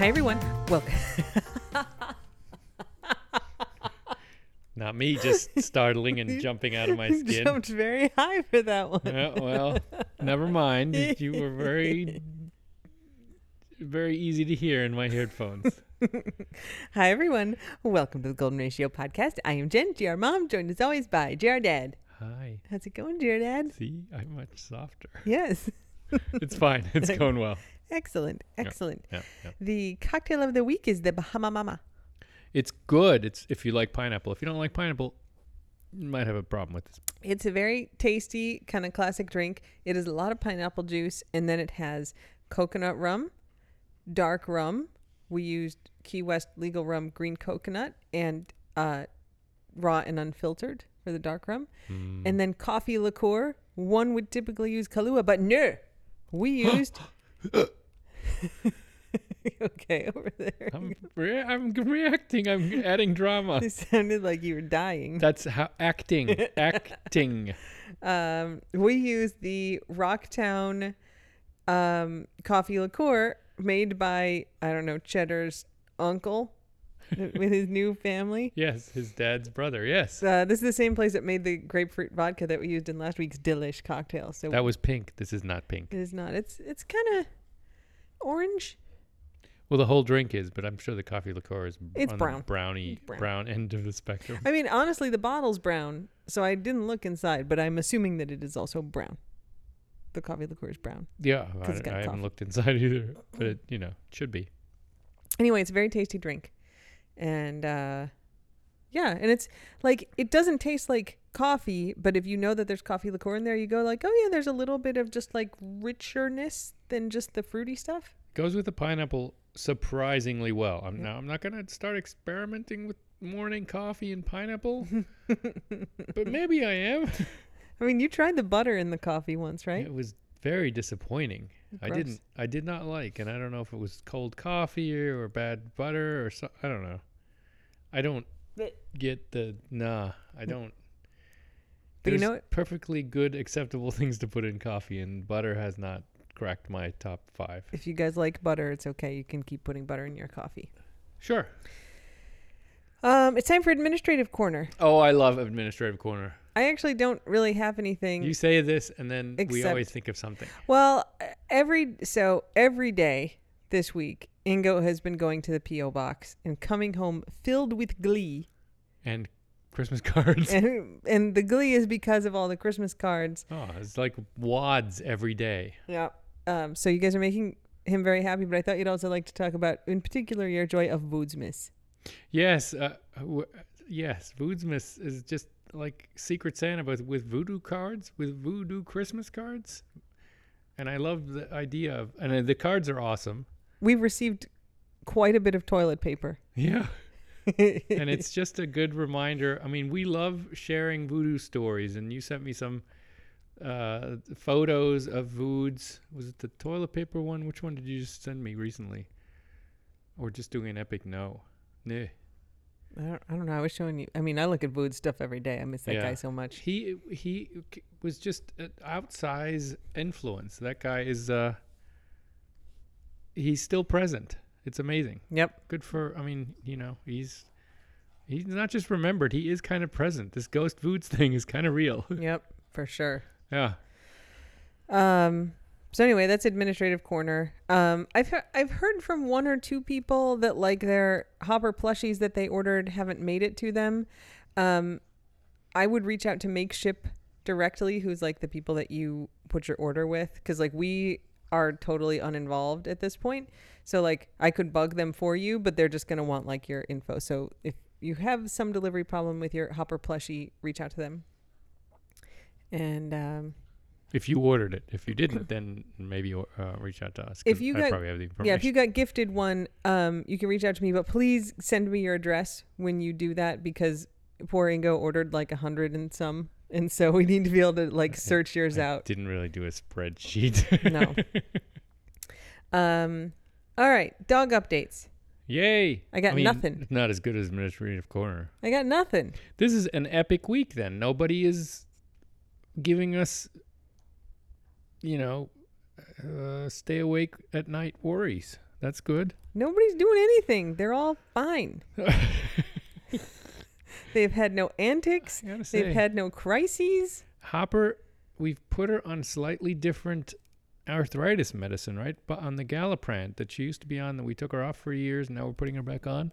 Hi, everyone. Welcome. Not me, just startling and jumping out of my skin. Jumped very high for that one. Yeah, well, never mind. You were very, very easy to hear in my headphones. Hi, everyone. Welcome to the Golden Ratio podcast. I am Jen, GR Mom, joined as always by GR Dad. Hi. How's it going, GR Dad? See, I'm much softer. Yes. It's fine. It's going well. Excellent. Excellent. Yeah, yeah. The cocktail of the week is the Bahama Mama. It's good. It's if you like pineapple. If you don't like pineapple, you might have a problem with this. It's a very tasty, kind of classic drink. It is a lot of pineapple juice, and then it has coconut rum, dark rum. We used Key West legal rum, green coconut, and uh, raw and unfiltered for the dark rum. Mm. And then coffee liqueur. One would typically use Kahlua, but no, we used. okay, over there. I'm, rea- I'm reacting. I'm adding drama. It sounded like you were dying. That's how acting. acting. Um, we use the Rocktown um, coffee liqueur made by I don't know Cheddar's uncle with his new family. Yes, his dad's brother. Yes. Uh, this is the same place that made the grapefruit vodka that we used in last week's Delish cocktail. So That was pink. This is not pink. it is not. It's it's kind of orange. Well, the whole drink is, but I'm sure the coffee liqueur is It's brown. browny brown. brown. end of the spectrum. I mean, honestly, the bottle's brown, so I didn't look inside, but I'm assuming that it is also brown. The coffee liqueur is brown. yeah, 'Cause it's I, got I haven't looked inside either, but it, you know, should be. anyway, it's a very tasty drink, and uh, yeah, and it's like it doesn't taste like coffee, but if you know that there's coffee liqueur in there, you go like, oh yeah, there's a little bit of just like richerness than just the fruity stuff. Goes with the pineapple surprisingly well. I'm now I'm not gonna start experimenting with morning coffee and pineapple, but maybe I am. I mean, you tried the butter in the coffee once, right? It was very disappointing. I didn't I did not like, and I don't know if it was cold coffee or bad butter or so. I don't know. I don't But- get the nah. I mm. don't. But you There's know what? perfectly good, acceptable things to put in coffee, and butter has not cracked my top five. If you guys like butter, it's okay. You can keep putting butter in your coffee. Sure. Um, it's time for administrative corner. Oh, I love administrative corner. I actually don't really have anything. You say this, and then we Except- always think of something. Well, every so every day this week, Ingo has been going to the PO box and coming home filled with glee, And Christmas cards. and and the glee is because of all the Christmas cards. oh, it's like wads every day. Yeah. Um. So you guys are making him very happy, but I thought you'd also like to talk about, in particular, your joy of Woodsmith. Yes, uh, w- yes. Voodsmith is just like Secret Santa, but with voodoo cards, with voodoo Christmas cards. And I love the idea of, and uh, the cards are awesome. We've received quite a bit of toilet paper. Yeah. And it's just a good reminder. I mean, we love sharing voodoo stories, and you sent me some uh, photos of voods. Was it the toilet paper one? Which one did you just send me recently? Or just doing an epic no? Nah. I don't, I don't know. I was showing you. I mean, I look at Vood stuff every day. I miss that Yeah. guy so much. He he was just an outsized influence. That guy is uh he's still present. It's amazing. Yep. Good for I mean, you know, he's he's not just remembered, he is kind of present. This ghost foods thing is kind of real. Yep. For sure. yeah. Um. So anyway, that's administrative corner. Um, I've he- I've heard from one or two people that like their Hopper plushies that they ordered haven't made it to them. Um, I would reach out to Makeship directly, who's like the people that you put your order with, because like we are totally uninvolved at this point. So like I could bug them for you, but they're just gonna want like your info. So if you have some delivery problem with your Hopper plushie, reach out to them. And um, If you ordered it. If you didn't, then maybe uh, reach out to us. If you I got- probably have the information. Yeah, if you got gifted one, um, you can reach out to me, but please send me your address when you do that because poor Ingo ordered like a hundred and some, and so we need to be able to like search yours I out. didn't really do a spreadsheet. No. Um, all right, dog updates. Yay! I got mean, nothing. Not as good as administrative corner. I got nothing. This is an epic week then. Nobody is giving us, you know, uh, stay awake at night worries. That's good. Nobody's doing anything. They're all fine. They've had no antics. Say, They've had no crises. Hopper, we've put her on slightly different arthritis medicine, right? But on the Galliprant that she used to be on, that we took her off for years, and now we're putting her back on.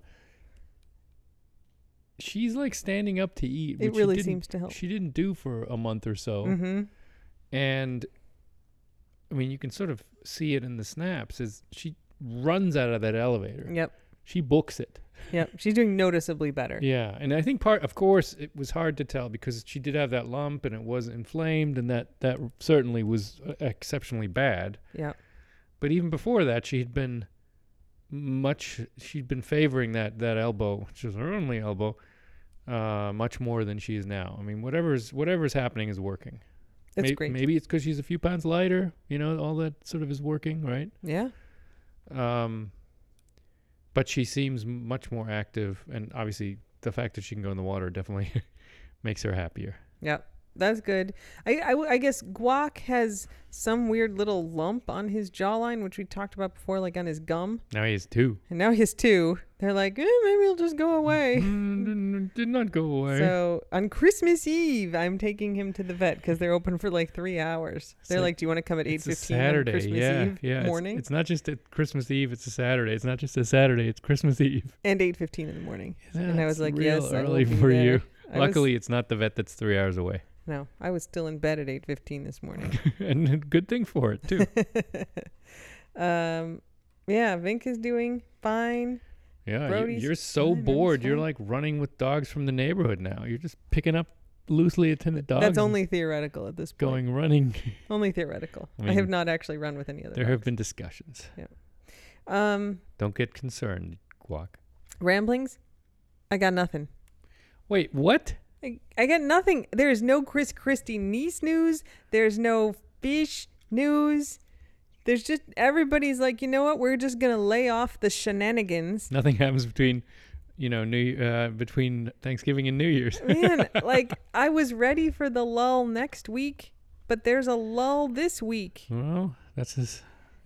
She's like standing up to eat. It which really seems to help. She didn't do for a month or so, Mm-hmm. and I mean, you can sort of see it in the snaps. Is she runs out of that elevator? Yep. She books it. Yep. She's doing noticeably better. Yeah, and I think part, of course, it was hard to tell because she did have that lump and it was inflamed, and that that certainly was uh, exceptionally bad. Yeah. But even before that, she had been much. She'd been favoring that that elbow, which was her only elbow, uh, much more than she is now. I mean, whatever's whatever's happening is working. That's May- great. Maybe it's because she's a few pounds lighter. You know, all that sort of is working, right? Yeah. Um, but she seems much more active, and obviously the fact that she can go in the water definitely makes her happier. Yep. That's good. I I guess Guac has some weird little lump on his jawline, which we talked about before, like on his gum. Now he has two. And now he has two. They're like, eh, maybe he'll just go away. Mm, did not go away. So on Christmas Eve, I'm taking him to the vet because they're open for like three hours. It's they're like- like, "Do you want to come at eight fifteen it's a on Saturday, Christmas yeah, Eve yeah. Morning It's, not just at Christmas Eve; it's a Saturday. It's not just a Saturday; it's Christmas Eve. and eight fifteen in the morning?" And I was like, "Yes, I early for there." you. I was- Luckily, it's not the vet that's three hours away, no, I was still in bed at eight fifteen this morning. and good thing for it too. um, yeah, Vink is doing fine. Yeah, Brody's you're so bored. You're like running with dogs from the neighborhood now. You're just picking up loosely attended dogs. That's only theoretical at this point. going running. Only theoretical. I I, have not actually run with any other. There have been discussions. Yeah. Um Don't get concerned, Guac. ramblings. I got nothing. Wait, what? I, I got nothing. There is no Chris Christie niece news. There's no fish news. There's just everybody's like, you know what? We're just gonna lay off the shenanigans. Nothing happens between, you know, New uh, between Thanksgiving and New Year's. Man, like I was ready for the lull next week, but there's a lull this week. well, that's just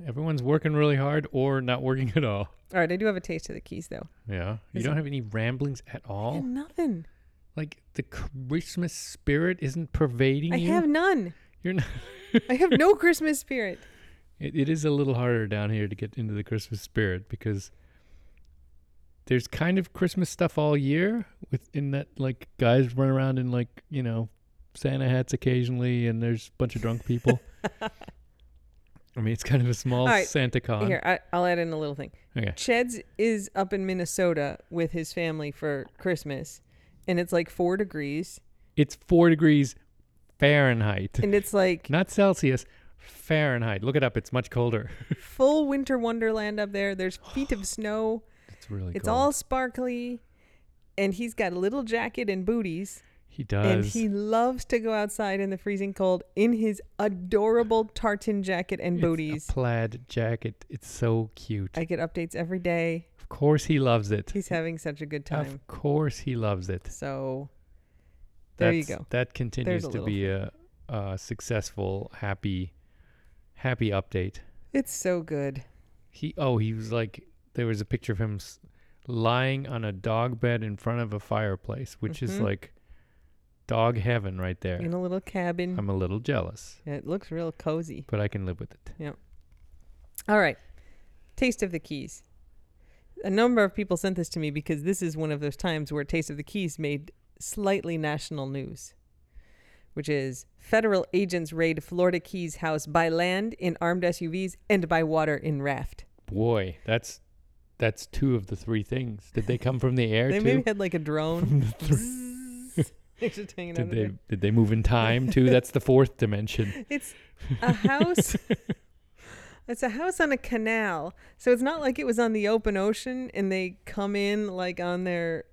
everyone's working really hard or not working at all. All right, I do have a taste of the keys though. Yeah, you Is don't it- have any ramblings at all. have nothing. Like the Christmas spirit isn't pervading I you. have none. You're not. I have no Christmas spirit. It, it is a little harder down here to get into the Christmas spirit because there's kind of Christmas stuff all year within that like guys run around in like, you know, Santa hats occasionally and there's a bunch of drunk people. I mean, it's kind of a small All right, Santa con. Here, I, I'll add in a little thing. Okay. Cheds is up in Minnesota with his family for Christmas, and it's like four degrees, It's 4 degrees Fahrenheit. and it's like Not Celsius, Fahrenheit. Look it up. It's much colder. full winter wonderland up there. There's feet of snow. It's really cold. It's cold. all sparkly, and he's got a little jacket and booties, he does. and he loves to go outside in the freezing cold in his adorable tartan jacket and booties. plaid jacket. It's so cute. I get updates every day. Of course he loves it. He's having such a good time. Of course he loves it. So there you go. That continues to be a, a successful, happy, happy update. It's so good. He oh he was like there was a picture of him s- lying on a dog bed in front of a fireplace, which is Mhm. like dog heaven right there. In a little cabin. I'm a little jealous, it looks real cozy. but I can live with it. Yep. All right. Taste of the Keys. A number of people sent this to me because this is one of those times where Taste of the Keys made slightly national news, which is federal agents raid Florida Keys house by land in armed SUVs and by water in raft. Boy, that's that's two of the three things. Did they come from the air They too? maybe had like a drone. Did they did they move in time too? That's the fourth dimension. It's a house. It's a house on a canal, so it's not like it was on the open ocean and they come in like on their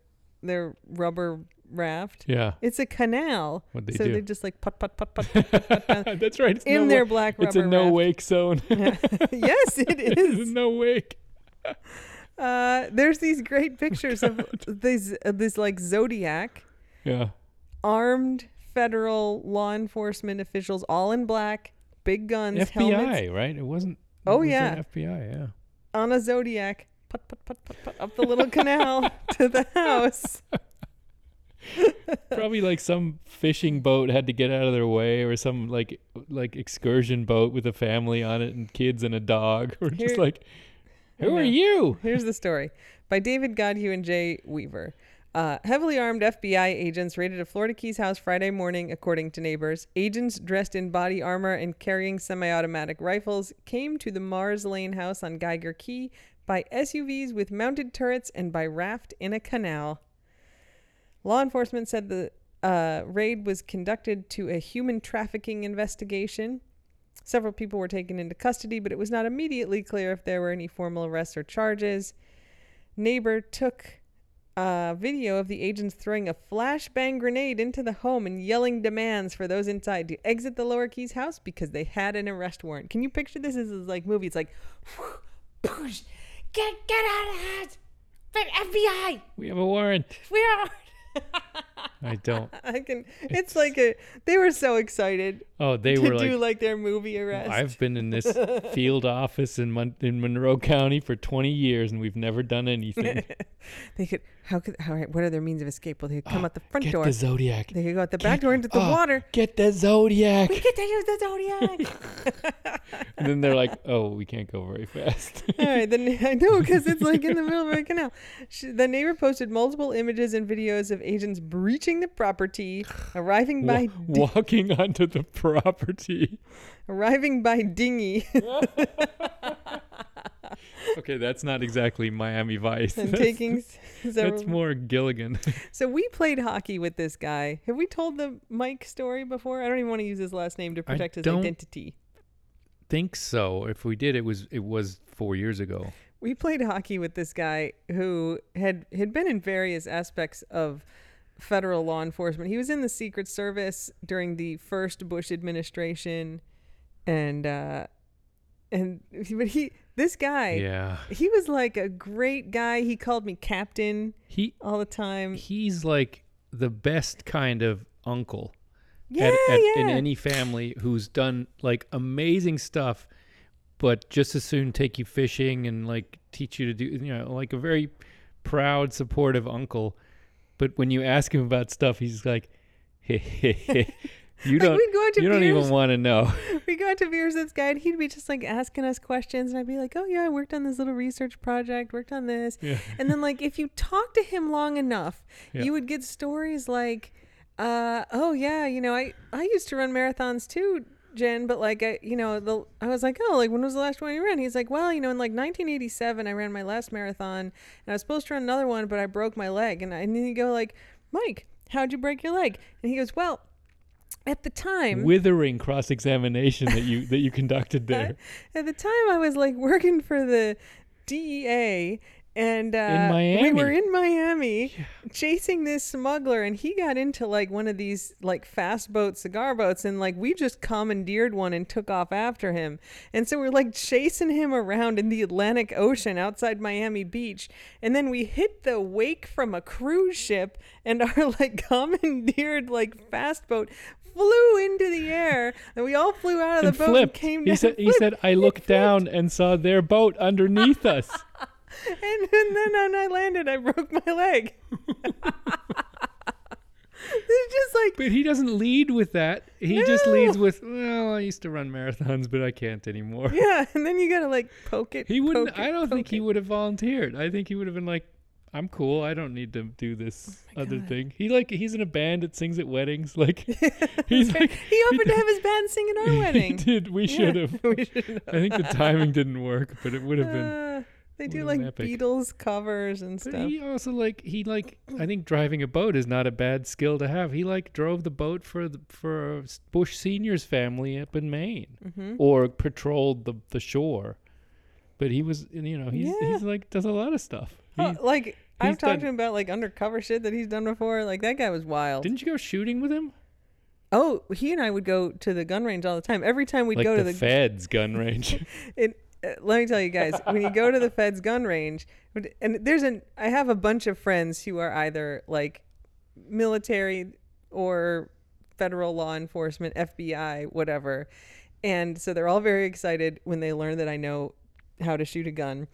their rubber raft. Yeah. It's a canal, What they so do? they just like put put put put, put, put, down That's right. It's in no their wa- black rubber It's a no raft. wake zone. yes, it It's no wake. Uh, there's these great pictures of these uh, this like zodiac Yeah. armed federal law enforcement officials, all in black, big guns, helmets. FBI, right? It wasn't. Oh, was yeah. FBI, yeah. on a Zodiac, put, put, put, put, put, up the little canal to the house. Probably like some fishing boat had to get out of their way, or some like like excursion boat with a family on it and kids and a dog. Or just Here- like, who are you? Here's the story by David Goodhue and Jay Weaver. Uh, heavily armed FBI agents raided a Florida Keys house Friday morning, according to neighbors. Agents dressed in body armor and carrying semi automatic rifles came to the Mars Lane house on Geiger Key by SUVs with mounted turrets and by raft in a canal. Law enforcement said the uh, raid was conducted to a human trafficking investigation. Several people were taken into custody, but it was not immediately clear if there were any formal arrests or charges. Neighbor took a video of the agents throwing a flashbang grenade into the home and yelling demands for those inside to exit the Lower Keys house because they had an arrest warrant. Can you picture this as like movie? It's like, push, get get out of the house, FBI, We have a warrant. we are. I don't. I can. It's like a. They were so excited Oh, they were to were do like. like their movie arrest. I've been in this field office in Mon- in Monroe County for 20 years, and we've never done anything. they could. How could? All right. What are their means of escape? Well, they could come ah, out the front Get door. the Zodiac. they could go out the back Get- door into the oh, water. Get the Zodiac. We get to use the zodiac. and then they're like, "Oh, we can't go very fast." All right, then I know because it's like in the middle of a canal. She, the neighbor posted multiple images and videos of agents breaching the property, arriving by di- walking onto the property. arriving by dinghy, Okay, that's not exactly Miami Vice. and That's- taking several. That's more Gilligan. So we played hockey with this guy. Have we told the Mike story before? I don't even want to use his last name to I protect his don't- identity. Think so. If we did, it was it was four years ago. we played hockey with this guy who had had been in various aspects of federal law enforcement. He was in the Secret Service during the first Bush administration, and uh, and but he this guy Yeah, he was like a great guy. He called me captain he all the time. he's like the best kind of uncle Yeah, at, at, yeah. in any family who's done like amazing stuff, but just as soon take you fishing and like teach you to do you know like a very proud, supportive uncle. But when you ask him about stuff, he's like, "Hey, hey, hey, you don't we'd go out to you don't even want to know." we go out to beers with this guy and he'd be just like asking us questions and I'd be like, Oh yeah, I worked on this little research project, worked on this. Yeah. And then like if you talk to him long enough, Yeah. you would get stories like, uh, oh yeah, you know, I, I used to run marathons too, Jen, but like I you know, the I was like, Oh, like when was the last one you ran? He's like, Well, you know, in like nineteen eighty seven I ran my last marathon and I was supposed to run another one, but I broke my leg and, I, and then you go like, Mike, how'd you break your leg? And he goes, Well, at the time Withering cross examination that you that you conducted there. At the time, I was like working for the DEA, and uh, we were in Miami chasing this smuggler, and he got into like one of these like fast boat cigar boats, and like we just commandeered one and took off after him, and so we're like chasing him around in the Atlantic Ocean outside Miami Beach, and then we hit the wake from a cruise ship, and our like commandeered like fast boat. Flew into the air, and we all flew out of and the boat flipped. and came he down. said, "He said I looked down and saw their boat underneath us." and, and then when I landed, I broke my leg. it's just like But he doesn't lead with that. He just No. leads with, "Well, I used to run marathons, but I can't anymore." yeah, and then you gotta like poke it. He wouldn't. poke I don't think poke he it. would have volunteered. I think he would have been like, "I'm cool. I don't need to do this my other God. thing." He like he's in a band that sings at weddings. Like he's like he offered to have his band sing at our he wedding. did. We should have. we should have. I think the timing didn't work, but it would have been. Uh, they do like epic. Beatles covers and But stuff. he also like he like I think driving a boat is not a bad skill to have. He like drove the boat for the for Bush Senior's family up in Maine, hmm or patrolled the the shore. But he was, you know, he's Yeah. he's like does a lot of stuff. He, Oh, like I've talked done- to him about like undercover shit that he's done before. Like that guy was wild. didn't you go shooting with him? oh, he and I would go to the gun range all the time. Every time we'd like go to the Fed's gun range. it, let me tell you guys, when you go to the Fed's gun range, and there's an, I have a bunch of friends who are either like military or federal law enforcement, FBI, whatever. And so they're all very excited when they learn that I know how to shoot a gun.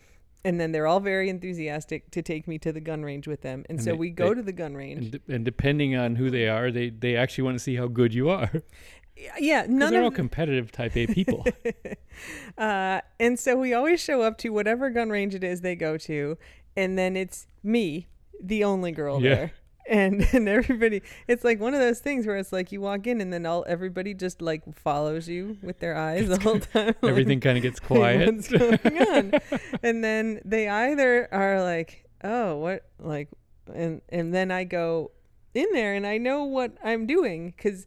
and then they're all very enthusiastic to take me to the gun range with them. And, And so they- we go they- to the gun range. And, de- and depending on who they are, they they actually want to see how good you are. Yeah, none they're of all competitive type A people. uh, and so we always show up to whatever gun range it is they go to, and then it's me, the only girl Yeah. there. And and everybody, it's like one of those things where it's like you walk in and then all everybody just like follows you with their eyes the whole time. like, Everything kind of gets "Hey, quiet. What's going on? and then they either are like, oh, what, like, and and then I go in there and I know what I'm doing because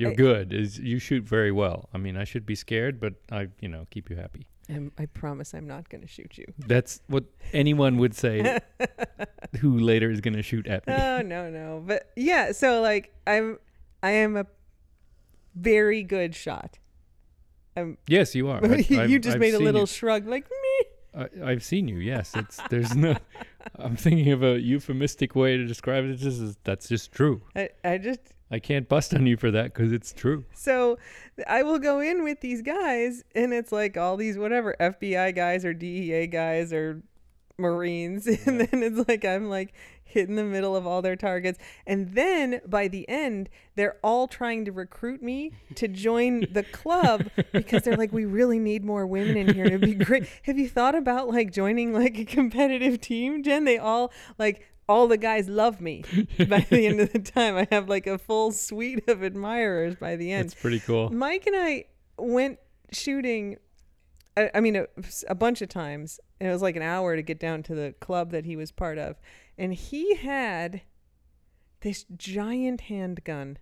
You're I- good. Is you shoot very well. I mean, I should be scared, but I, you know, keep you happy. I promise I'm not going to shoot you. That's what anyone would say who later is going to shoot at me. oh no no but yeah so like i'm i am a very good shot i'm yes, you are. you I've- I've- just I've made a little you. shrug like me I, I've seen you. Yes, it's there's no. I'm thinking of a euphemistic way to describe it. That's just true. i, I just I can't bust on you for that because it's true. so i will go in with these guys and it's like all these whatever fbi guys or dea guys or marines and then it's like i'm like hit in the middle of all their targets. And then by the end they're all trying to recruit me to join the club because they're like we really need more women in here. It'd be great. Have you thought about like joining like a competitive team jen? They all like all the guys love me by the end of the time i have like a full suite of admirers by the end It's pretty cool. Mike and I went shooting. I, I mean, a, a bunch of times. And it was like an hour to get down to the club that he was part of, and he had this giant handgun.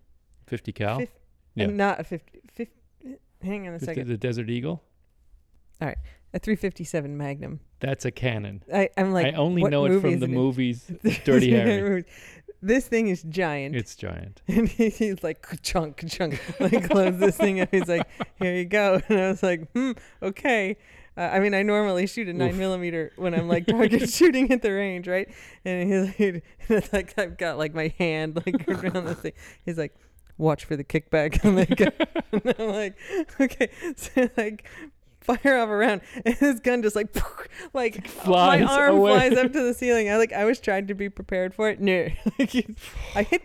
Fifty cal. Fif- Yeah. Not a 50, 50 Hang on a 50 second. the Desert Eagle. A 357 Magnum. That's a cannon. I, I'm like. I only know it from the in? movies Dirty Harry. This thing is giant. It's giant. And he's like, chunk, chunk, like close this thing up. He's like, here you go. And I was like, hmm, okay. Uh, I mean, I normally shoot a nine Oof. millimeter when I'm like target shooting at the range, right? And he's like, and like I've got like my hand like around the thing. He's like, watch for the kickback. I'm like, and I'm like, okay, so like. Fire off around, and his gun just like, like Flies my arm away. flies up to the ceiling. I like, I was trying to be prepared for it. No, like, I hit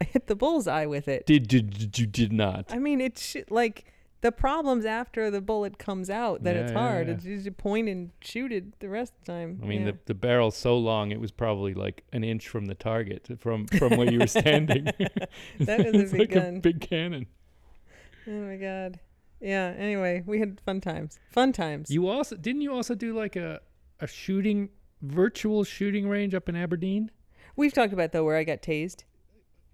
I hit the bullseye with it. Did, did, you did not? I mean, it's sh- like the problems after the bullet comes out that it's Yeah, yeah, hard. yeah. It's just you point and shoot it the rest of the time. I mean, yeah. the, the barrel's so long it was probably like an inch from the target, from from where you were standing. That is a big like a gun. big cannon. oh my god. Yeah. Anyway, we had fun times. Fun times. You also didn't you also do like a a shooting virtual shooting range up in Aberdeen? We've talked about though where I got tased.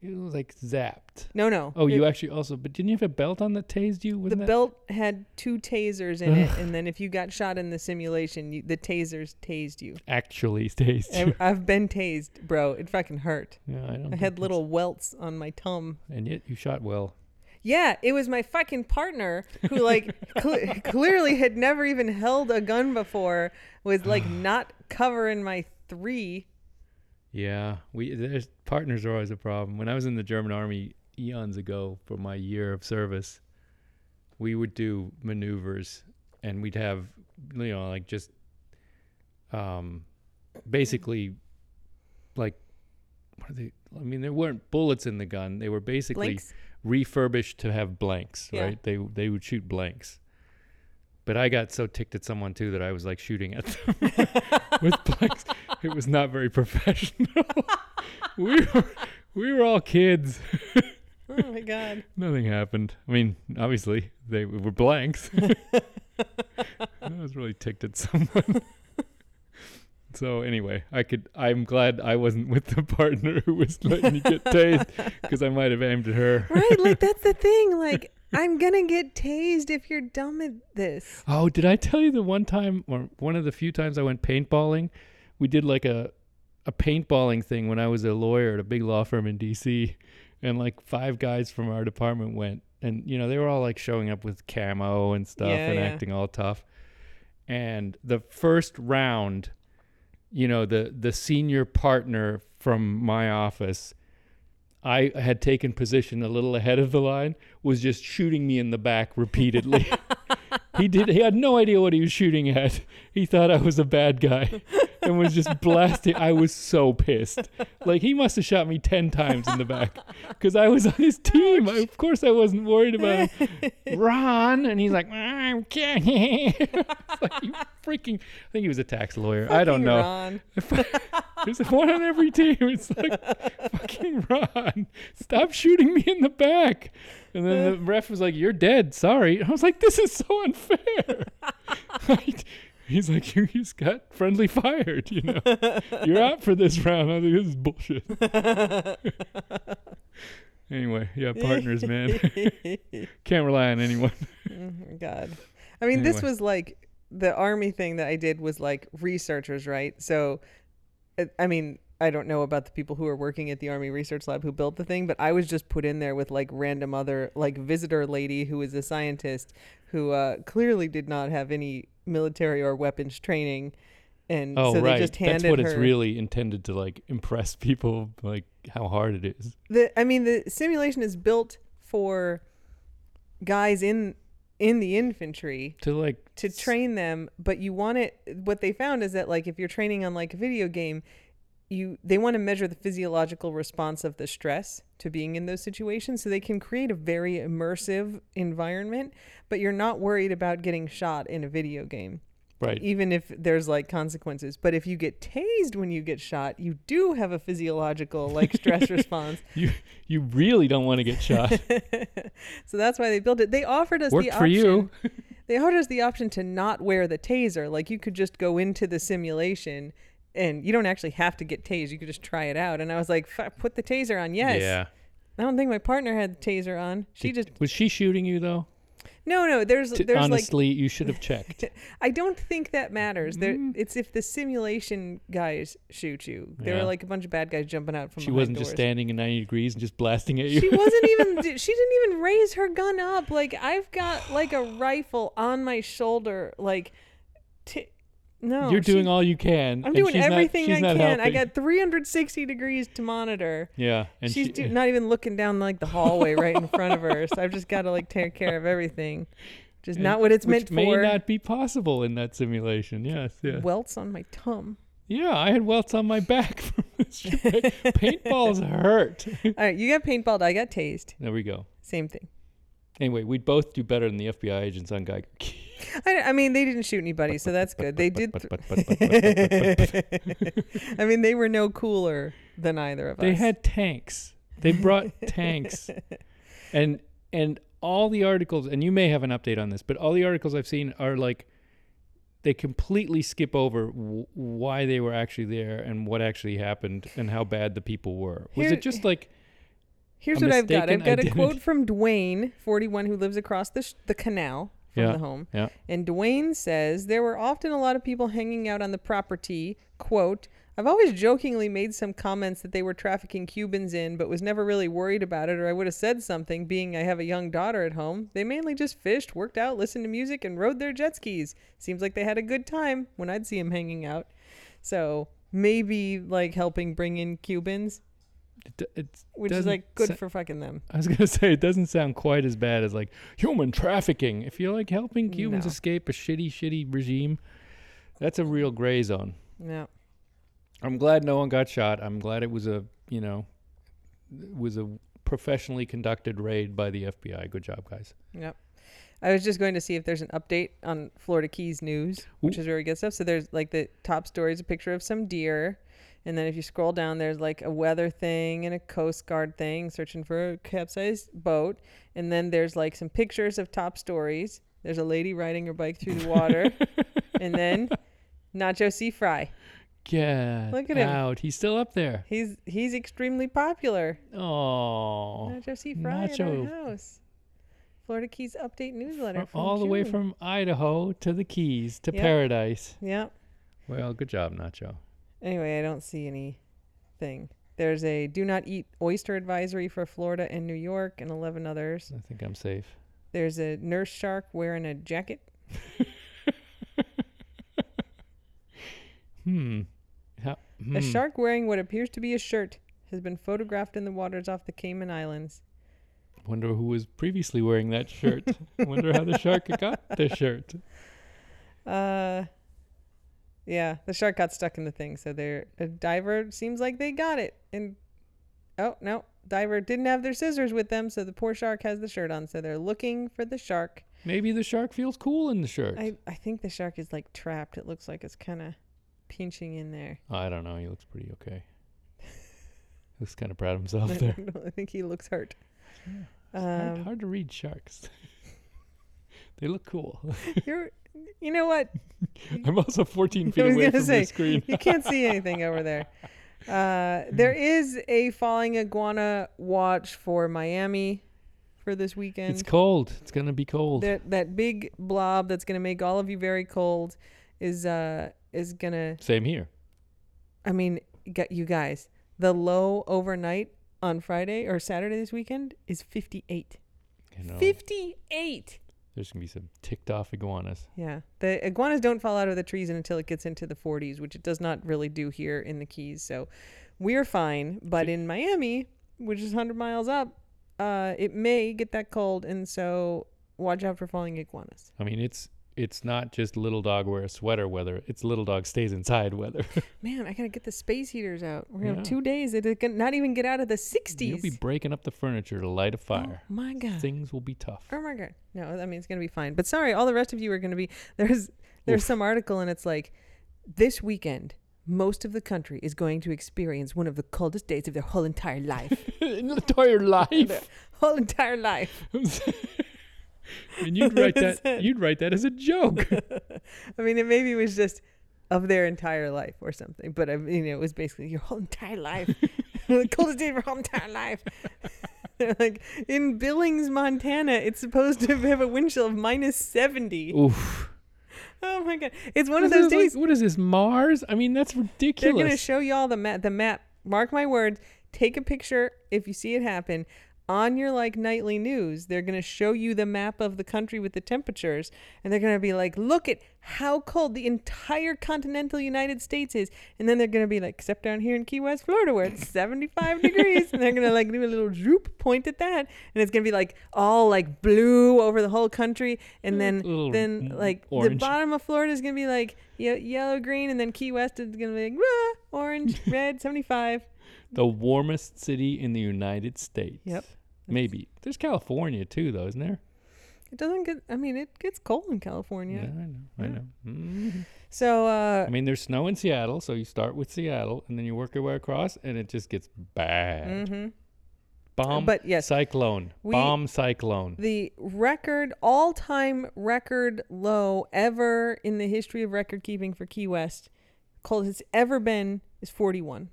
It was like zapped. No, no. Oh, It- you actually also, but didn't you have a belt on that tased you? The that? belt had two tasers in it, and then if you got shot in the simulation, you, the tasers tased you. actually tased you. I, I've been tased, bro. It fucking hurt. Yeah, I don't. I had little welts on my tum. and yet you shot well. Yeah, it was my fucking partner who like cle clearly had never even held a gun before. Was like not covering my three. Yeah, we there's partners are always a problem. When I was in the German army eons ago for my year of service, we would do maneuvers and we'd have you know like just um basically like what are they I mean there weren't bullets in the gun. They were basically Blinks. Refurbished to have blanks, Yeah. right? They they would shoot blanks. But I got so ticked at someone too that I was like shooting at them with blanks. It was not very professional. we were we were all kids. Oh my god. Nothing happened. I mean, obviously they were blanks. I was really ticked at someone. So anyway, I could. I'm glad I wasn't with the partner who was letting you get tased because I might have aimed at her. Right, like that's the thing. Like I'm gonna get tased if you're dumb at this. Oh, did I tell you the one time or one of the few times I went paintballing? We did like a a paintballing thing when I was a lawyer at a big law firm in DC and like five guys from our department went and you know they were all like showing up with camo and stuff Yeah, and yeah. acting all tough. And the first round, you know, the the senior partner from my office I had taken position a little ahead of the line was just shooting me in the back repeatedly. he did. He had no idea what he was shooting at. He thought I was a bad guy, and was just blasting. I was so pissed. Like he must have shot me ten times in the back, because I was on his team. I, of course, I wasn't worried about him. Ron, and he's like, I'm kidding. Like you freaking. I think he was a tax lawyer. I don't know. Ron. There's one on every team. It's like fucking Ron, stop shooting me in the back. And then the ref was like, "You're dead. Sorry." I was like, "This is so unfair." He's like, "You just got friendly fired. You know, you're out for this round." I was like, "This is bullshit." anyway, yeah, partners, man. Can't rely on anyone. Mm, God. I mean, this was like the army thing that I did was like researchers, right? So, I mean, I don't know about the people who are working at the Army Research Lab who built the thing, but I was just put in there with like random other like visitor lady who is a scientist who uh, clearly did not have any military or weapons training, and Oh, so they right. just handed That's what her it's really intended to like impress people, like how hard it is. the. I mean, the simulation is built for guys in in the infantry To like to train them but you want it what they found is that like if you're training on like a video game you they want to measure the physiological response of the stress to being in those situations so they can create a very immersive environment but you're not worried about getting shot in a video game right. even if there's like consequences but if you get tased when you get shot you do have a physiological like stress response You you really don't want to get shot. so that's why they built it they offered us Worked the option for you. they offered us the option to not wear the taser. Like you could just go into the simulation and you don't actually have to get tased. You could just try it out. And I was like, "F- put the taser on. Yes. Yeah. I don't think my partner had the taser on. She Did- just was she shooting you though? no, no. There's T- there's like honestly, you should have checked. I don't think that matters. There, Mm. it's if the simulation guys shoot you. There Yeah. were like a bunch of bad guys jumping out from. she wasn't just standing in 90 degrees and just blasting at you. She wasn't even. She didn't even raise her gun up. Like I've got like a rifle on my shoulder. Like, t- no. You're she- doing all you can. I'm and doing she's not- everything she's I not can. I helping. got 360 degrees to monitor. Yeah, and She's she, do- not even looking down like the hallway right in front of her. So I've just got to like take care of everything. Just and- not what it's meant for. which meant may for. not be possible in that simulation. Yes, yeah, Welts on my tum. yeah. I had welts on my back from this. Paintballs hurt. All right, you got paintballed. I got tased. there we go. Same thing. Anyway, we'd both do better than the FBI agents on Geiger. I, I mean, they didn't shoot anybody, so that's good. They did. I mean, they were no cooler than either of us. They had tanks. They brought tanks, and and all the articles. And you may have an update on this, but all the articles I've seen are like they completely skip over w- why they were actually there and what actually happened and how bad the people were. Was Here- it just like Here's what I've got. I've got a quote from Dwayne, 41, who lives across the, sh- the canal from Yeah, the home. yeah. And Dwayne says there were often a lot of people hanging out on the property. Quote, I've always jokingly made some comments that they were trafficking Cubans in, but was never really worried about it, or I would have said something, being I have a young daughter at home. They mainly just fished, worked out, listened to music, and rode their jet skis. Seems like they had a good time when I'd see them hanging out. So maybe like helping bring in Cubans, it, it's which is doesn't like good sa- for fucking them. I was gonna say it doesn't sound quite as bad as like human trafficking. If you're like helping Cubans No. escape a shitty, shitty regime, that's a real gray zone. Yeah. I'm glad no one got shot. I'm glad it was a you know it was a professionally conducted raid by the FBI. Good job, guys. Yep. I was just going to see if there's an update on Florida Keys news, which Ooh. is very good stuff. So there's like the top story is a picture of some deer. And then if you scroll down, there's like a weather thing and a Coast Guard thing searching for a capsized boat. And then there's like some pictures of top stories. There's a lady riding her bike through the water. and then Nacho C. Fry. Get Look at him. out. He's still up there. He's he's extremely popular. Oh, Nacho C. Fry at Nacho. our house. Florida Keys update newsletter. From- from all the way from Idaho to the Keys to Yep. paradise. Yep. Well, good job, Nacho. Anyway, I don't see anything. There's a do not eat oyster advisory for Florida and New York and 11 others. I think I'm safe. There's a nurse shark wearing a jacket. Hmm. How, A hmm. shark wearing what appears to be a shirt has been photographed in the waters off the Cayman Islands. Wonder who was previously wearing that shirt. Wonder how the shark got the shirt. Uh, yeah, the shark got stuck in the thing, so their a diver seems like they got it. And oh no, diver didn't have their scissors with them, so the poor shark has the shirt on. So they're looking for the shark. Maybe the shark feels cool in the shirt. I I think the shark is like trapped. It looks like it's kind of pinching in there. I don't know. He looks pretty okay. looks kind of proud of himself I, there. I think he looks hurt. It's hard, Um, hard to read sharks. they look cool. you're, you know what? I'm also 14 I feet away from say, the screen. You can't see anything over there. Uh, there is a falling iguana watch for Miami for this weekend. It's cold. It's gonna be cold. that that big blob that's gonna make all of you very cold is uh is gonna Same here. I mean get you guys the low overnight on Friday or Saturday this weekend is 58 You know, 58 there's gonna be some ticked off iguanas. yeah the iguanas don't fall out of the trees until it gets into the 40s which it does not really do here in the Keys so we're fine but in Miami which is 100 miles up uh it may get that cold and so watch out for falling iguanas I mean, it's it's not just little dog wear a sweater weather. It's little dog stays inside weather. Man, I gotta get the space heaters out. We're gonna Yeah. have two days that it can not even get out of the 60s. You'll be breaking up the furniture to light a oh fire. Oh my god. Things will be tough. Oh my god. No, I mean it's gonna be fine. But sorry, all the rest of you are gonna be there's there's Oof. some article and it's like this weekend most of the country is going to experience one of the coldest days of their whole entire life. entire life. whole entire life. and you'd write that. it. You'd write that as a joke. I mean, it maybe was just of their entire life or something, but I mean, it was basically your whole entire life, the coldest day of your whole entire life. They're like in Billings, Montana, it's supposed to have a wind chill of minus seventy. Oof. Oh my god, it's one of those is like- days. what is this Mars? I mean, that's ridiculous. They're gonna show you all the map. The map. Mark my words. Take a picture if you see it happen. On your like nightly news, they're gonna show you the map of the country with the temperatures, and they're gonna be like, "Look at how cold the entire continental United States is," and then they're gonna be like, "Except down here in Key West, Florida, where it's 75 degrees," and they're gonna like do a little droop point at that, and it's gonna be like all like blue over the whole country, and then then mm, like the bottom of Florida is gonna be like ye- yellow green, and then Key West is gonna be like "Rah, orange, red, 75. The warmest city in the United States. Yep. Maybe there's California too, though, isn't there? It doesn't get. I mean, it gets cold in California. Yeah, I know. I Yeah. know. Mhm. So uh, I mean, there's snow in Seattle, so you start with Seattle and then you work your way across, and it just gets bad. Mm-hmm. Bomb. But yes, cyclone. we- Bomb cyclone. the record, all-time record low ever in the history of record keeping for Key West, cold has ever been is 41.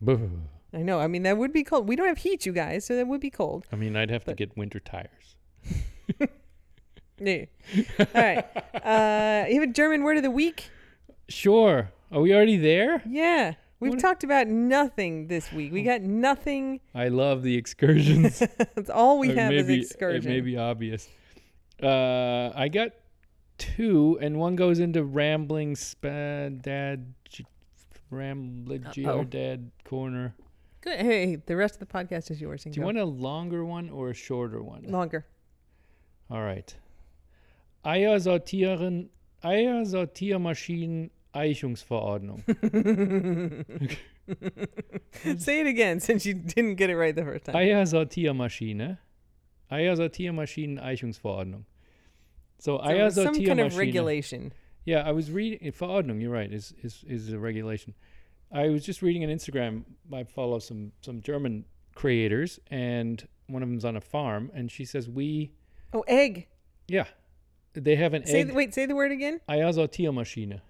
Boo. I know. I mean, that would be cold. We don't have heat, you guys, so that would be cold. I mean, I'd have to get winter tires. Yeah. All right. Uh, you have a German word of the week? Sure. Are we already there? Yeah. We've What- talked about nothing this week. We got nothing. I love the excursions. That's all we Or have is maybe- excursion. It may be obvious. Uh, I got two, and one goes into rambling spadad, Uh-oh. dad corner. Good. Hey, the rest of the podcast is yours. Do you want a longer one or a shorter one? longer? All right. Eier sortieren, Eier Sortiermaschinen Eichungsverordnung. Say it again, since you didn't get it right the first time. Eier Sortiermaschine. Eier Sortiermaschinen Eichungsverordnung. So, So Eier it's some kind of regulation. Yeah, I was reading for Verordnung. You're right. Is is is a regulation. I was just reading on Instagram. I follow some some German creators, and one of them's on a farm, and she says we, Oh, egg. yeah, they have an Say egg the, wait. Say the word again. Eiersortiermaschine.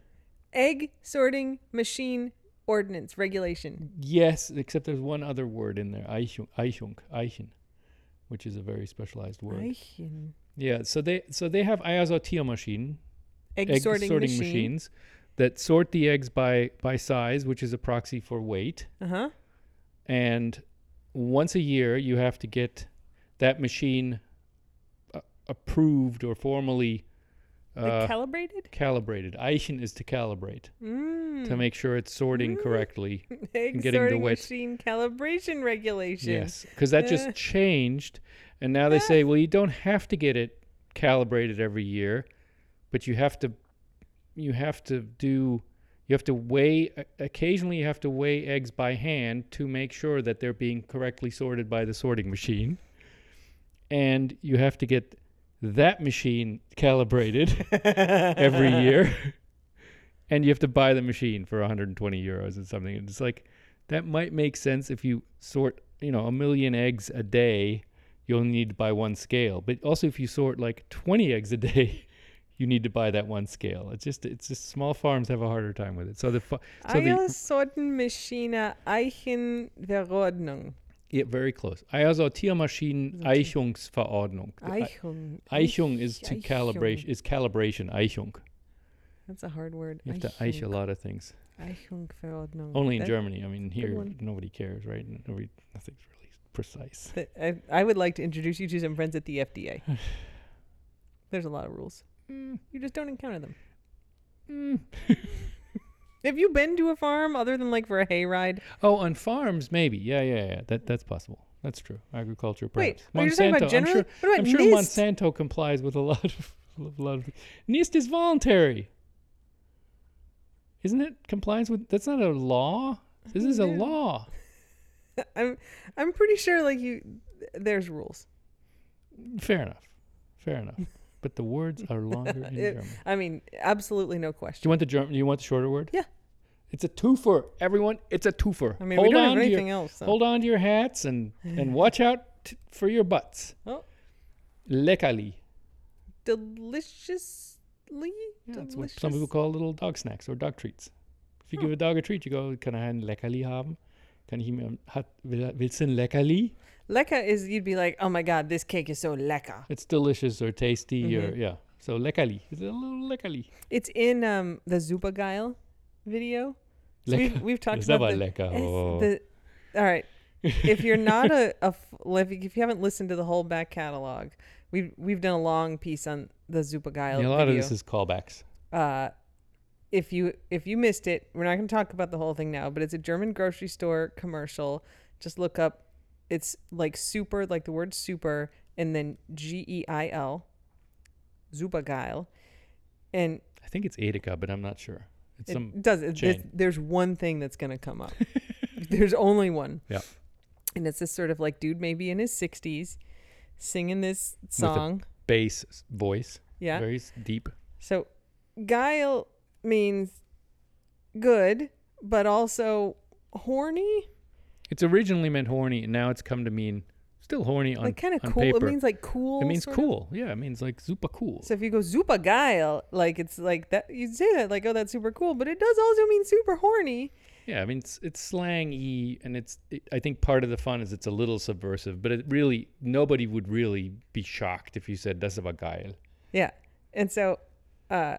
Egg sorting machine ordinance regulation. Yes, except there's one other word in there, Eichung, Eichung, Eichen, which is a very specialized word. Eichen. Yeah, so they so they have Eiersortiermaschinen, Egg, egg sorting, machine. machines that sort the eggs by by size, which is a proxy for weight. Uh huh. and once a year you have to get that machine uh, approved or formally Like Uh, calibrated? calibrated. Eichen is to calibrate Mm. to make sure it's sorting Mm. correctly. Egg getting the sorting wet- machine calibration regulation. Yes, because that just changed, and now they Ah. say, well, you don't have to get it calibrated every year, but you have to, you have to do, you have to weigh. Occasionally, you have to weigh eggs by hand to make sure that they're being correctly sorted by the sorting machine, and you have to get that machine calibrated every year. And you have to buy the machine for 120 euros or something. And it's like that might make sense if you sort, you know, a million eggs a day, you'll need to buy one scale. But also if you sort like 20 eggs a day, you need to buy that one scale. It's just it's just small farms have a harder time with it. So the so the Eiersortenmaschine Eichenverordnung. yeah, very close. Also Tiermaschinen Eichungsverordnung. Eichung. Eichung is to Eichung. calibration is calibration Eichung. That's a hard word. You have to eich a lot of things. Eichungsverordnung. Only in That- Germany. I mean, here nobody cares, right? Nobody, nothing's really precise. I, I would like to introduce you to some friends at the FDA. There's a lot of rules. Mm, You just don't encounter them. mm. Have you been to a farm other than like for a hayride? Oh, on farms, maybe. Yeah, yeah, yeah. That that's possible. That's true. Agriculture, perhaps. Wait, are you talking about I'm sure. what about I'm sure? Monsanto complies with a lot of a lot of. NIST is voluntary, isn't it? Complies with that's not a law. This is a law. I'm I'm pretty sure like you there's rules. Fair enough. Fair enough. But the words are longer in It- German. I mean, absolutely no Do question. you want the German? You want the shorter word? Yeah. It's a twofer, everyone. It's a twofer. I mean, hold we don't on have to your, anything else. So. hold on to your hats and and watch out t- for your butts. Oh. Leckerli. Deliciously. Yeah, that's what some people call little dog snacks or dog treats. If you give a dog a treat, you go, "Can I have Leckerli haben? Kann ich ihm, hat, will, willst du ein Leckerli? Lecker is you'd be like, oh my god, this cake is so lecker. It's delicious or tasty or, Mhm. yeah. So Leckerli. It's a little Leckerli. It's in um the Supergeil video. So we've, we've talked about the, lecker. Oh. the- all right. if you're not a, if you- if you haven't listened to the whole back catalog, we've we've done a long piece on the Supergeil Yeah, a lot video. of this is callbacks. uh, if you if you missed it, we're not going to talk about the whole thing now, but it's a German grocery store commercial. Just look up. It's like super, like the word super, and then G E I L, Supergeil, and I think it's Edeka, but I'm not sure. It's it some does. It, there's, there's one thing that's going to come up. there's only one. Yeah. And it's this sort of like dude, maybe in his 60s, singing this song. bass voice. yeah. Very deep. So, guile means good, but also horny. It's originally meant horny, and now it's come to mean still horny on, like kind of cool. paper. It means like cool. it means sort of. cool. Yeah, it means like super cool. So if you go super geil, like it's like that, you'd say that like, oh, that's super cool, but it does also mean super horny. Yeah, I mean it's it's slang y, and it's it, I think part of the fun is it's a little subversive, but it really nobody would really be shocked if you said das war geil. Yeah. And so, uh,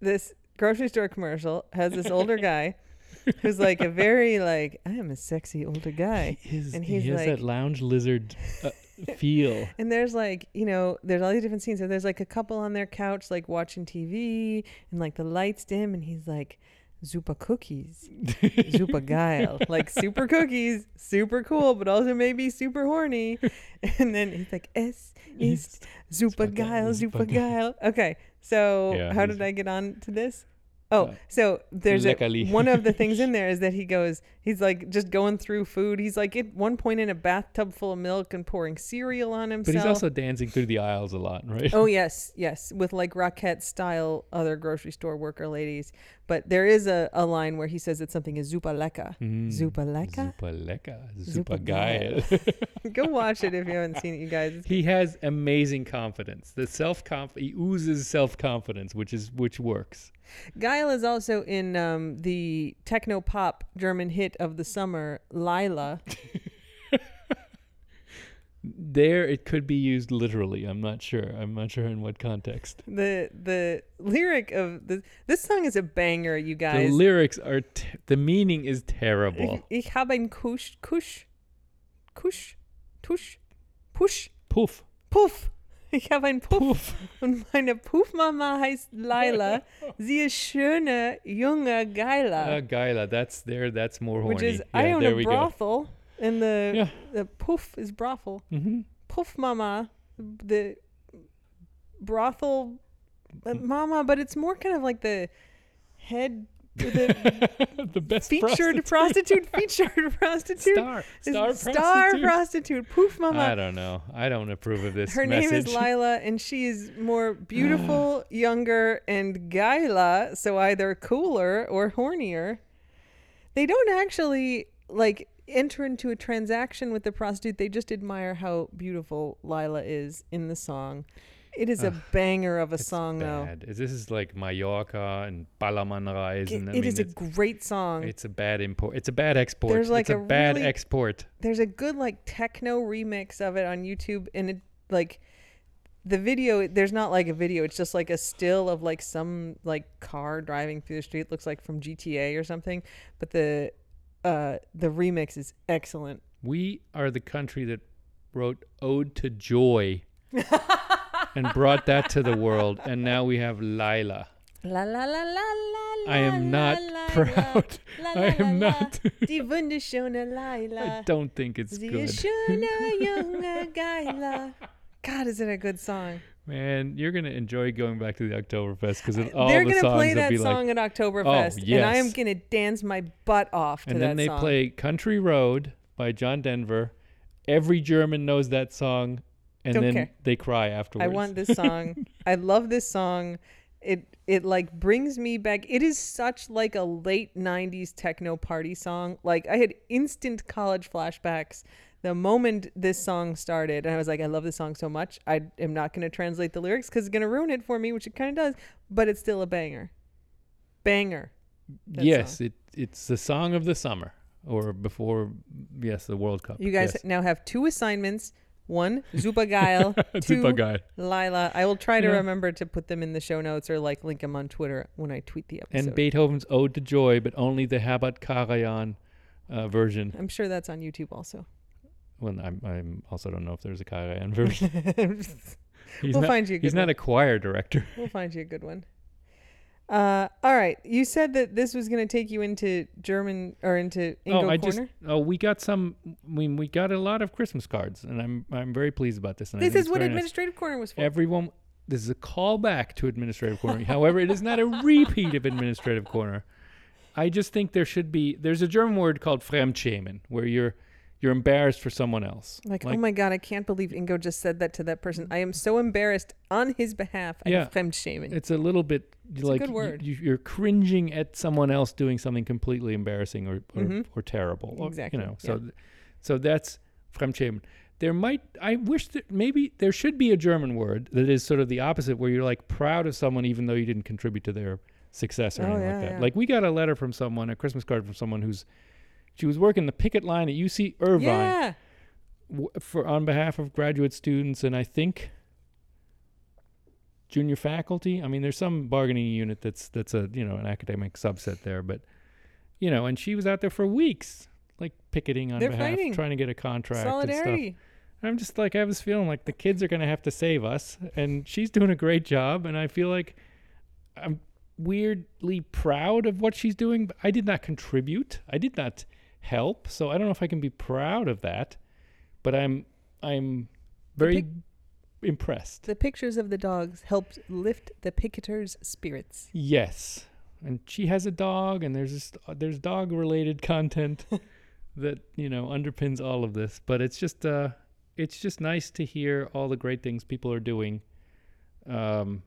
this grocery store commercial has this older guy who's like a very like I am a sexy older guy. He is, And he has like- that lounge lizard uh, feel. And there's like, you know, there's all these different scenes. So there's like a couple on their couch, like watching TV, and like the lights dim, and he's like, Zupa cookies, Zupa guile, Like super cookies, super cool, but also maybe super horny. And then he's like, Es ist super guile, geil, geil, super super geil. geil. Okay, so Yeah, how did I get on to this? Oh, Uh, so there's a, one of the things in there is that he goes, he's like just going through food. He's like at one point in a bathtub full of milk and pouring cereal on himself. But he's also dancing through the aisles a lot, right? Oh yes, yes, with like Rockette style other grocery store worker ladies. But there is a, a line where he says that something is lecker. Mm. Super lecker. Super lecker. Super Super. Go watch it if you haven't seen it, you guys. He has amazing confidence. The self conf he oozes self confidence, which is which works. Guile is also in um, the techno pop German hit of the summer, Layla. There, it could be used literally. I'm not sure. I'm not sure in what context. The the lyric of the this song is a banger, you guys The lyrics are. T- the meaning is terrible. Ich, ich habe ein Kusch, Kusch, Kusch, Tusch, Push, Poof. Puff. Ich habe einen Puff, und meine Puffmama heißt Layla. Sie ist schöne, junge Geila. Uh, Geila, that's there. That's more horny. which is, yeah, I own a brothel, and the Yeah. the Puff is brothel. hmm Puff Mama, the brothel uh, mama, but it's more kind of like the head, the the best featured prostitute. prostitute, featured prostitute. Star, star, Star prostitute. prostitute, Poof Mama. I don't know. I don't approve of this Her name is Layla, and she is more beautiful, younger, and Gaila, so either cooler or hornier. They don't actually like enter into a transaction with the prostitute. They just admire how beautiful Layla is in the song. It is a banger of a song, though. bad. This is like Mallorca and Ballermann It. I it mean, is a great song. it's a bad import. It's a bad export. There's like it's a, a bad really- export. there's a good like techno remix of it on YouTube and it like the video there's not like a video it's just like a still of like some like car driving through the street looks like from GTA or something but the uh the remix is excellent We are the country that wrote Ode to Joy and brought that to the world, and now we have Layla. la la la la la I am not proud. I am not. die wunderschöne Layla. I don't think it's Sie good. schöne junge Geila God is it a good song Man, you're gonna enjoy going back to the Oktoberfest because all They're the gonna songs play will that be song like, at oh, Oktoberfest, and I am gonna dance my butt off to that. and that then they song. play Country Road by John Denver. Every German knows that song, and Don't then care. they cry afterwards. I want this song. I love this song. It it like brings me back. It is such like a late '90s techno party song. Like I had instant college flashbacks the moment this song started, and I was like, I love this song so much. I am not going to translate the lyrics because it's going to ruin it for me, which it kind of does. But it's still a banger. Banger. yes, song. it it's the song of the summer, or before, yes, the World Cup. You guys yes. now have two assignments. One, Zupa Geil. two, guy. Layla. I will try to Yeah. remember to put them in the show notes or like link them on Twitter when I tweet the episode. And Beethoven's Ode to Joy, but only the Herbert Karajan uh, version. I'm sure that's on YouTube also. Well, I'm, I'm also don't know if there's a Karajan version. He's we'll not, find you a good he's one. not a choir director. we'll find you a good one. Uh, all right. You said that this was going to take you into German or into Ingo oh, I Corner. just oh we got some. I mean, we got a lot of Christmas cards, and I'm I'm very pleased about this. And this is what very nice. Administrative Corner was for. Everyone, this is a callback to Administrative Corner. However, it is not a repeat of Administrative Corner. I just think there should be. There's a German word called Fremdschämen, where you're you're embarrassed for someone else. like, oh my God, I can't believe Ingo just said that to that person. I am so embarrassed on his behalf. I Yeah. Fremdschämen. It's a little bit a like good word. You, you're cringing at someone else doing something completely embarrassing or or, Mhm. or terrible. or, Exactly, You know, so yeah. th- so that's Fremdschämen. There might I wish that maybe there should be a German word that is sort of the opposite, where you're like proud of someone even though you didn't contribute to their success or Oh, anything yeah, like that. yeah. Like we got a letter from someone, a Christmas card from someone who's she was working the picket line at UC Irvine yeah. w- for on behalf of graduate students and I think junior faculty. I mean, there's some bargaining unit that's that's a you know an academic subset there, but you know, and she was out there for weeks, like picketing on They're behalf, fighting. trying to get a contract and stuff. And I'm just like I have this feeling like the kids are going to have to save us, and she's doing a great job, and I feel like I'm weirdly proud of what she's doing. But I did not contribute. I did not help, so I don't know if I can be proud of that. But I'm I'm very impressed. The pictures of the dogs helped lift the picketers' spirits. Yes, and she has a dog, and there's this, there's dog related content that you know underpins all of this. But it's just uh, it's just nice to hear all the great things people are doing, um,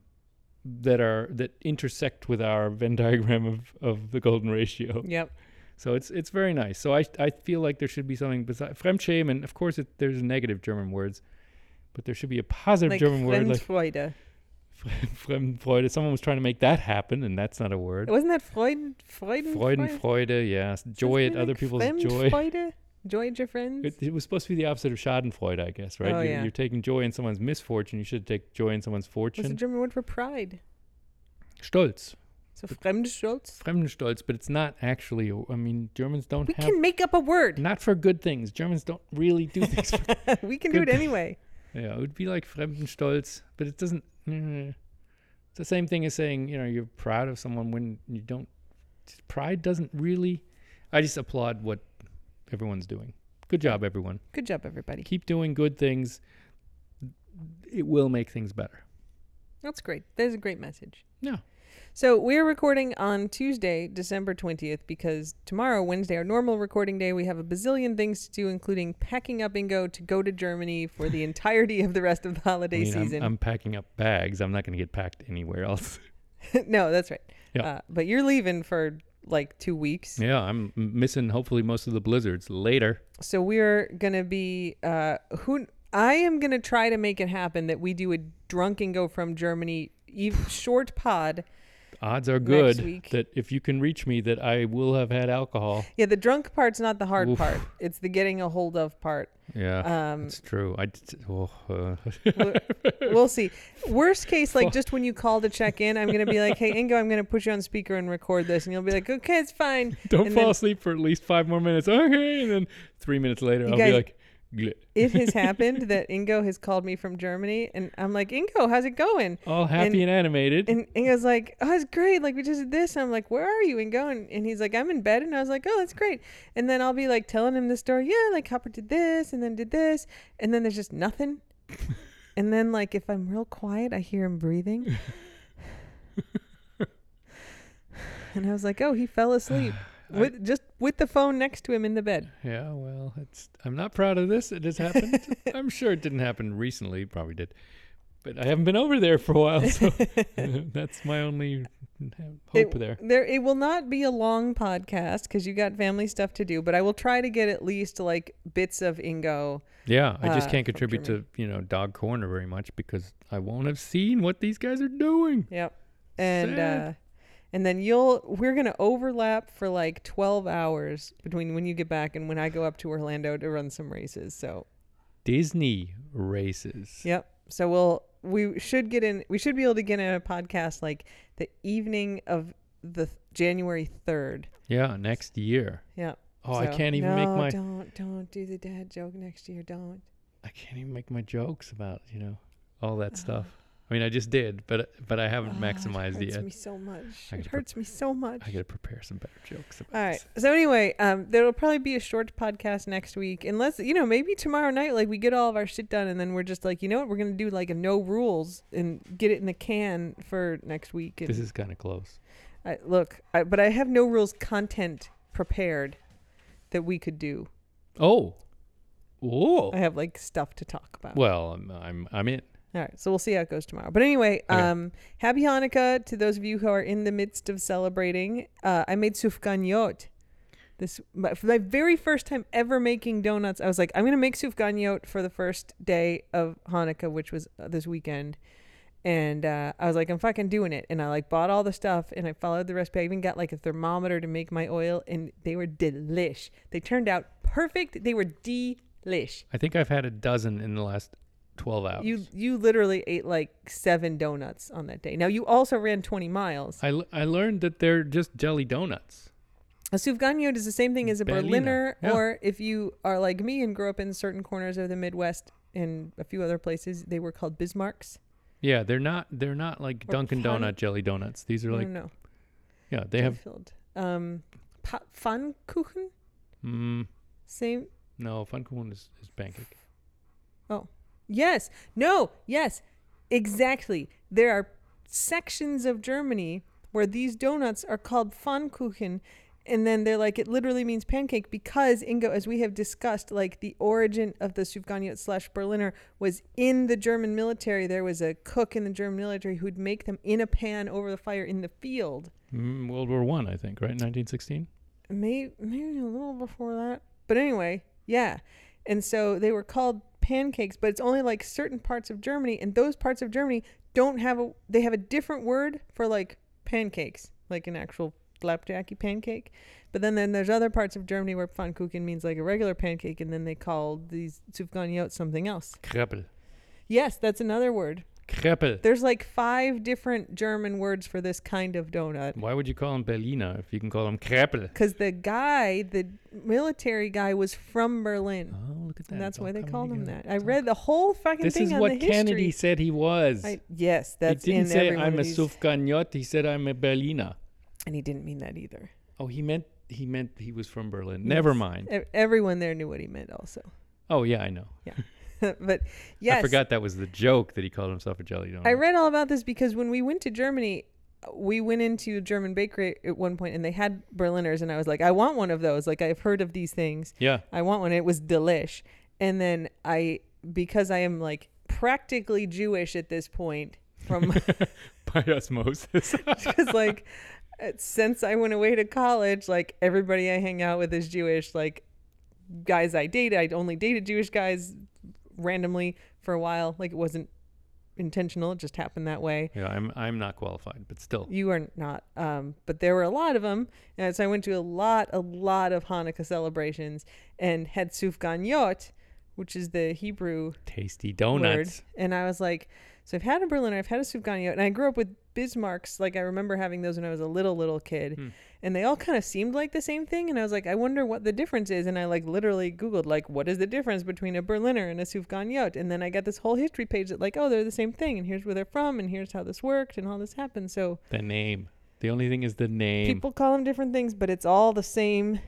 that are that intersect with our Venn diagram of of the golden ratio. Yep. So it's it's very nice. So I I feel like there should be something besides Fremdschämen. Of course, it, there's negative German words, but there should be a positive Like German word like Fremdfreude. Fremdfreude. Someone was trying to make that happen, and that's not a word. Wasn't that Freuden? Freuden? Freudenfreude, yes. Joy at other people's joy. Joy at your friends? It, it was supposed to be the opposite of Schadenfreude, I guess, right? Oh, you're, yeah. you're taking joy in someone's misfortune. You should take joy in someone's fortune. What's the. German word for pride? Stolz, So Fremdstolz? Fremdenstolz, but it's not actually. I mean, Germans don't We have can make up a word. not for good things. Germans don't really do things. For, we can do it anyway. Yeah, it would be like Fremdenstolz, but it doesn't. eh. It's the same thing as saying, you know, you're proud of someone when you don't. Pride doesn't really. I just applaud what everyone's doing. Good job, everyone. Good job, everybody. Keep doing good things. It will make things better. That's great. That's a great message. Yeah. So we're recording on Tuesday, December 20th, because tomorrow, Wednesday, our normal recording day, we have a bazillion things to do, including packing up Ingo to go to Germany for the entirety of the rest of the I holiday mean, I'm, season. I'm packing up bags. I'm not going to get packed anywhere else. no, that's right. Yeah. Uh, but you're leaving for like two weeks. yeah, I'm missing hopefully most of the blizzards later. So we're gonna be uh who I am gonna try to make it happen that we do a drunk and go from Germany ev- short pod. Odds are good that if you can reach me, that I will have had alcohol. Yeah, the drunk part's not the hard Oof. part. It's the getting a hold of part. Yeah, Um it's true. I oh, uh, we'll see. Worst case, like just when you call to check in, I'm gonna be like, "Hey, Ingo, I'm gonna put you on speaker and record this," and you'll be like, "Okay, it's fine." don't And fall then- asleep for at least five more minutes. Okay, and then three minutes later, I'll guys- be like. It has happened that Ingo has called me from Germany, and I'm like, "Ingo, how's it going?" all happy and, animated. And Ingo's like, "Oh, it's great. Like we just did this." And I'm like, "Where are you, Ingo?" And, and he's like, "I'm in bed." And I was like, "Oh, that's great." And then I'll be like telling him the story. Yeah, like Hopper did this, and then did this, and then there's just nothing. and then like if I'm real quiet, I hear him breathing. and I was like, "Oh, he fell asleep I- with just with the phone next to him in the bed." yeah, well, it's. I'm not proud of this. It has happened. I'm sure it didn't happen recently. Probably did, but I haven't been over there for a while, so that's my only hope it, there. There, it will not be a long podcast because you got family stuff to do. But I will try to get at least like bits of Ingo. Yeah, I just uh, can't contribute to you know Dog Corner very much because I won't have seen what these guys are doing. Yep. And Sad. uh and then you'll we're gonna overlap for like twelve hours between when you get back and when I go up to Orlando to run some races. So Disney races. yep. So we'll we should get in we should be able to get in a podcast like the evening of the th- January third. Yeah, next year. Yeah. Oh, I can't even make No, my don't don't do the dad joke next year. Don't. I can't even make my jokes about you know all that oh, stuff. I mean, I just did, but but I haven't Oh, maximized it yet. it hurts me so much. It gotta pre- hurts me so much. I got to prepare some better jokes about All right. this. So anyway, um, there'll probably be a short podcast next week, unless you know maybe tomorrow night, like we get all of our shit done, and then we're just like, you know what, we're gonna do like a no rules and get it in the can for next week. And This is kind of close. I, look, I, but I have no rules content prepared that we could do. Oh, oh. I have like stuff to talk about. Well, I'm I'm I'm in. All right, so we'll see how it goes tomorrow. But anyway, Okay. um, happy Hanukkah to those of you who are in the midst of celebrating. Uh, I made sufganiyot. This my, for my very first time ever making donuts. I was like, I'm gonna make sufganiyot for the first day of Hanukkah, which was uh, this weekend. And uh, I was like, I'm fucking doing it. And I like bought all the stuff and I followed the recipe. I even got like a thermometer to make my oil, and they were delish. They turned out perfect. They were delish. I think I've had a dozen in the last twelve hours. You you literally ate like seven donuts on that day. Now you also ran 20 miles. I, l- I learned that they're just jelly donuts. A Sufganiyot is the same thing as a Berliner, yeah. or if you are like me and grew up in certain corners of the Midwest and a few other places, they were called Bismarcks. Yeah, they're not they're not like Or Dunkin' Donut jelly donuts. These are like don't yeah, they have filled. Um, pa- Pfannkuchen, mm, same. no Funkoon is, is pancake. Yes. No. Yes. Exactly. There are sections of Germany where these donuts are called Pfannkuchen. And then they're like, it literally means pancake because Ingo, as we have discussed, like the origin of the Sufganiyot slash Berliner was in the German military. There was a cook in the German military who'd make them in a pan over the fire in the field. Mm, World War One, I, think, right? 1916. maybe maybe a little before that. But anyway, yeah. And so they were called pancakes, but it's only like certain parts of Germany, and those parts of Germany don't have a. They have a different word for like pancakes, like an actual flapjacky pancake. But then, then there's other parts of Germany where Pfannkuchen means like a regular pancake, and then they call these Sufganiyot something else. Krabbel. Yes, that's another word. Kreppel. There's like five different German words for this kind of donut. Why would you call him Berliner if you can call him Kreppel? Because the guy, the military guy, was from Berlin. Oh, look at that. and that's why they called him that. I read the whole fucking This thing is on what the history. Kennedy said he was. I, yes, that's he didn't say I'm a Sufganiyot. He said I'm a Berliner. and he didn't mean that either. Oh, he meant he meant he was from Berlin. Never mind. Everyone there knew what he meant, also. Oh yeah, I know. but yes, I forgot that was the joke that he called himself a jelly donut. I read all about this because when we went to Germany, we went into a German bakery at one point and they had Berliners, and I was like, I want one of those. Like I've heard of these things. Yeah. I want one. It was delish. And then I, because I am like practically Jewish at this point, from By osmosis. because like uh, since I went away to college, like everybody I hang out with is Jewish. Like guys I dated, I only dated Jewish guys randomly for a while. Like it wasn't intentional; it just happened that way. yeah, I'm I'm not qualified, but still. You are not, um, but there were a lot of them, and so I went to a lot, a lot of Hanukkah celebrations and had sufganiyot, which is the Hebrew Tasty word. donuts. And I was like, so I've had a Berliner, I've had a Sufganiyot, and I grew up with Bismarcks. Like I remember having those when I was a little little kid, Hmm. and they all kind of seemed like the same thing. And I was like, I wonder what the difference is. And I like literally Googled like, what is the difference between a Berliner and a Sufganiyot? And then I got this whole history page that like, oh, they're the same thing, and here's where they're from, and here's how this worked, and all this happened. So The name. The only thing is the name. people call them different things, but it's all the same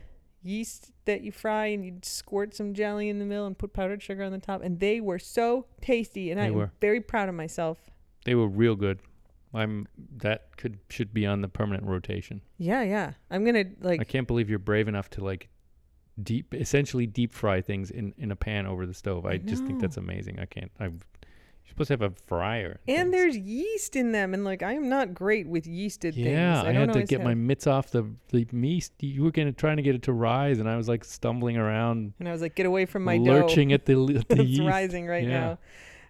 yeast that you fry and you squirt some jelly in the middle and put powdered sugar on the top and they were so tasty and They I'm were. very proud of myself. They were real good. I'm that could should be on the permanent rotation. Yeah, yeah. I'm to like. I can't believe you're brave enough to like deep essentially deep fry things in in a pan over the stove. I, I just think that's amazing. I can't. I you're supposed to have a fryer. and things. there's yeast in them and like I am not great with yeasted things. yeah, I, don't had to get my mitts off the the meat. You were gonna trying to get it to rise, and I was like stumbling around, and I was like get away from my dough. lurching at the at the It's yeast. rising right Yeah.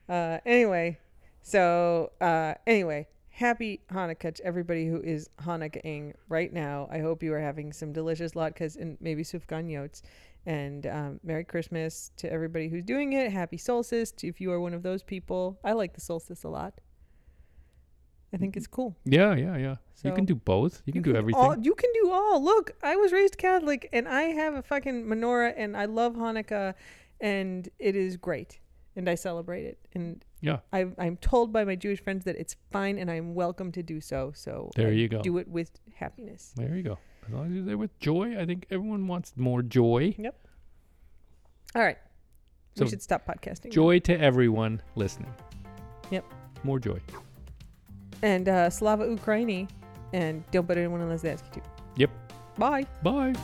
now. Uh, anyway, so uh, anyway, happy Hanukkah to everybody who is Hanukkahing right now. I hope you are having some delicious latkes and maybe sufganyots. And um, Merry Christmas to everybody who's doing it. Happy solstice to if you are one of those people. I like the solstice a lot. I think it's cool. Yeah, yeah, yeah. you can do both. You can do everything. All, you can do all. Look, I was raised Catholic and I have a fucking menorah and I love Hanukkah and it is great and I celebrate it. And Yeah. I, I'm told by my Jewish friends that it's fine and I'm welcome to do so. So There I you go. Do it with happiness. There you go. As long as you're there with joy, I think everyone wants more joy. Yep. All right. So, we should stop podcasting. now. Joy to everyone listening. Yep. More joy. And uh, Slava Ukraini. And don't bet anyone unless they ask you to. Yep. Bye. Bye.